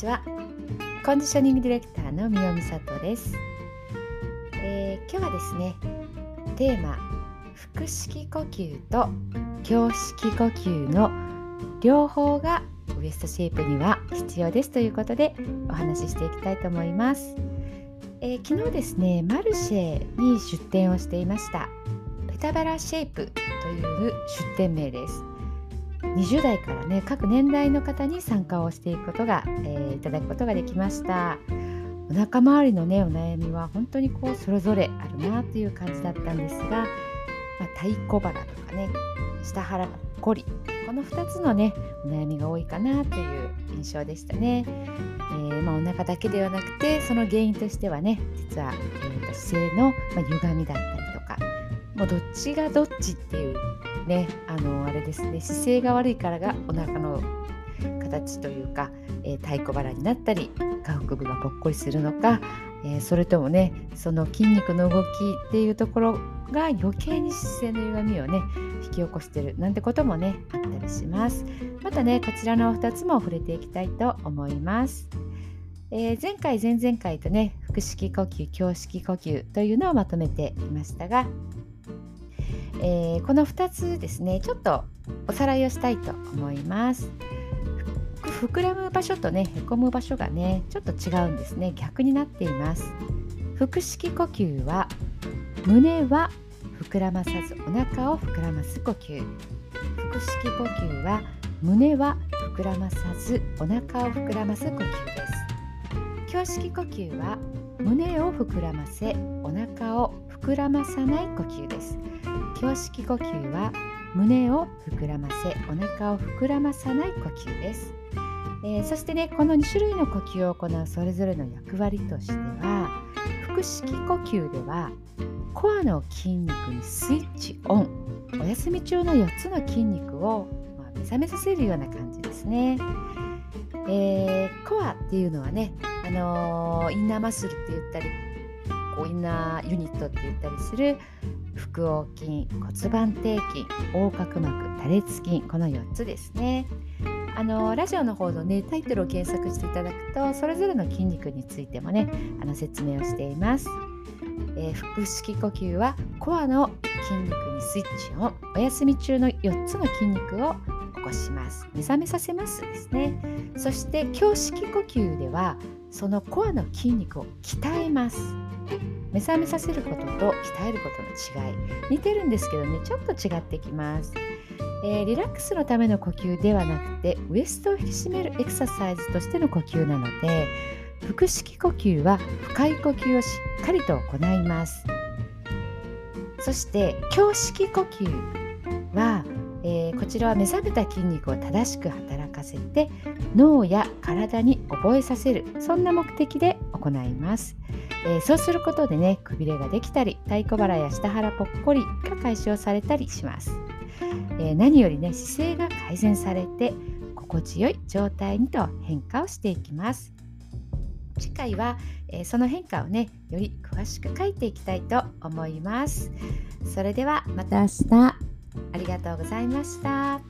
ちは。コンディショニングディレクターの三尾美里です、えー、今日はですねテーマ腹式呼吸と胸式呼吸の両方がウエストシェイプには必要ですということでお話ししていきたいと思います、えー、昨日ですねマルシェに出店をしていました。ペタバラシェイプという出店名です。20代からね各年代の方に参加をしていくことが、えー、いただくことができました。お腹周りのねお悩みは本当にこうそれぞれあるなという感じだったんですが、まあ、太鼓腹とかね下腹ぽっこりこの2つのねお悩みが多いかなという印象でしたね、えー、まあ、お腹だけではなくてその原因としてはね実は、えー姿勢の、まあ、歪みだったりとかもうどっちがどっちっていうねあのあれですね姿勢が悪いからがお腹の形というか、えー、太鼓腹になったり下腹部がぽっこりするのか、えー、それともねその筋肉の動きっていうところが余計に姿勢の歪みをね引き起こしてるなんてこともねあったりします。またねこちらの2つも触れていきたいと思います。えー、前回前々回とね腹式呼吸胸式呼吸というのをまとめていましたがえー、この2つですねちょっとおさらいをしたいと思います。膨らむ場所とねへこむ場所がねちょっと違うんですね。逆になっています。腹式呼吸は胸は膨らまさずお腹を膨らます呼吸。腹式呼吸は胸は膨らまさずお腹を膨らます呼吸です。胸式呼吸は胸を膨らませお腹を膨らまさない呼吸です。胸式呼吸は胸を膨らませお腹を膨らまさない呼吸です、えー、そしてねこの2種類の呼吸を行うそれぞれの役割としては腹式呼吸ではコアの筋肉にスイッチオンお休み中の4つの筋肉を、目覚めさせるような感じですね、えー、コアっていうのはね、あのー、インナーマッスルって言ったりこうインナーユニットって言ったりする腹横筋骨盤底筋横隔膜多裂筋この4つですね。あのラジオの方のねタイトルを検索していただくとそれぞれの筋肉についてもねあの説明をしています、えー、腹式呼吸はコアの筋肉にスイッチをお休み中の4つの筋肉を起こします。目覚めさせますですね。そして胸式呼吸ではそのコアの筋肉を鍛えます。目覚めさせることと鍛えることの違い。似てるんですけどねちょっと違ってきます、えー、リラックスのための呼吸ではなくてウエストを引き締めるエクササイズとしての呼吸なので腹式呼吸は深い呼吸をしっかりと行います。そして胸式呼吸、ちらは目覚めた筋肉を正しく働かせて脳や体に覚えさせるそんな目的で行います。えー、そうすることでねくびれができたり太鼓腹や下腹ぽっこりが解消されたりします、えー、何よりね姿勢が改善されて心地よい状態にと変化をしていきます。次回は、えー、その変化をねより詳しく書いていきたいと思います。それではまた明日。ありがとうございました。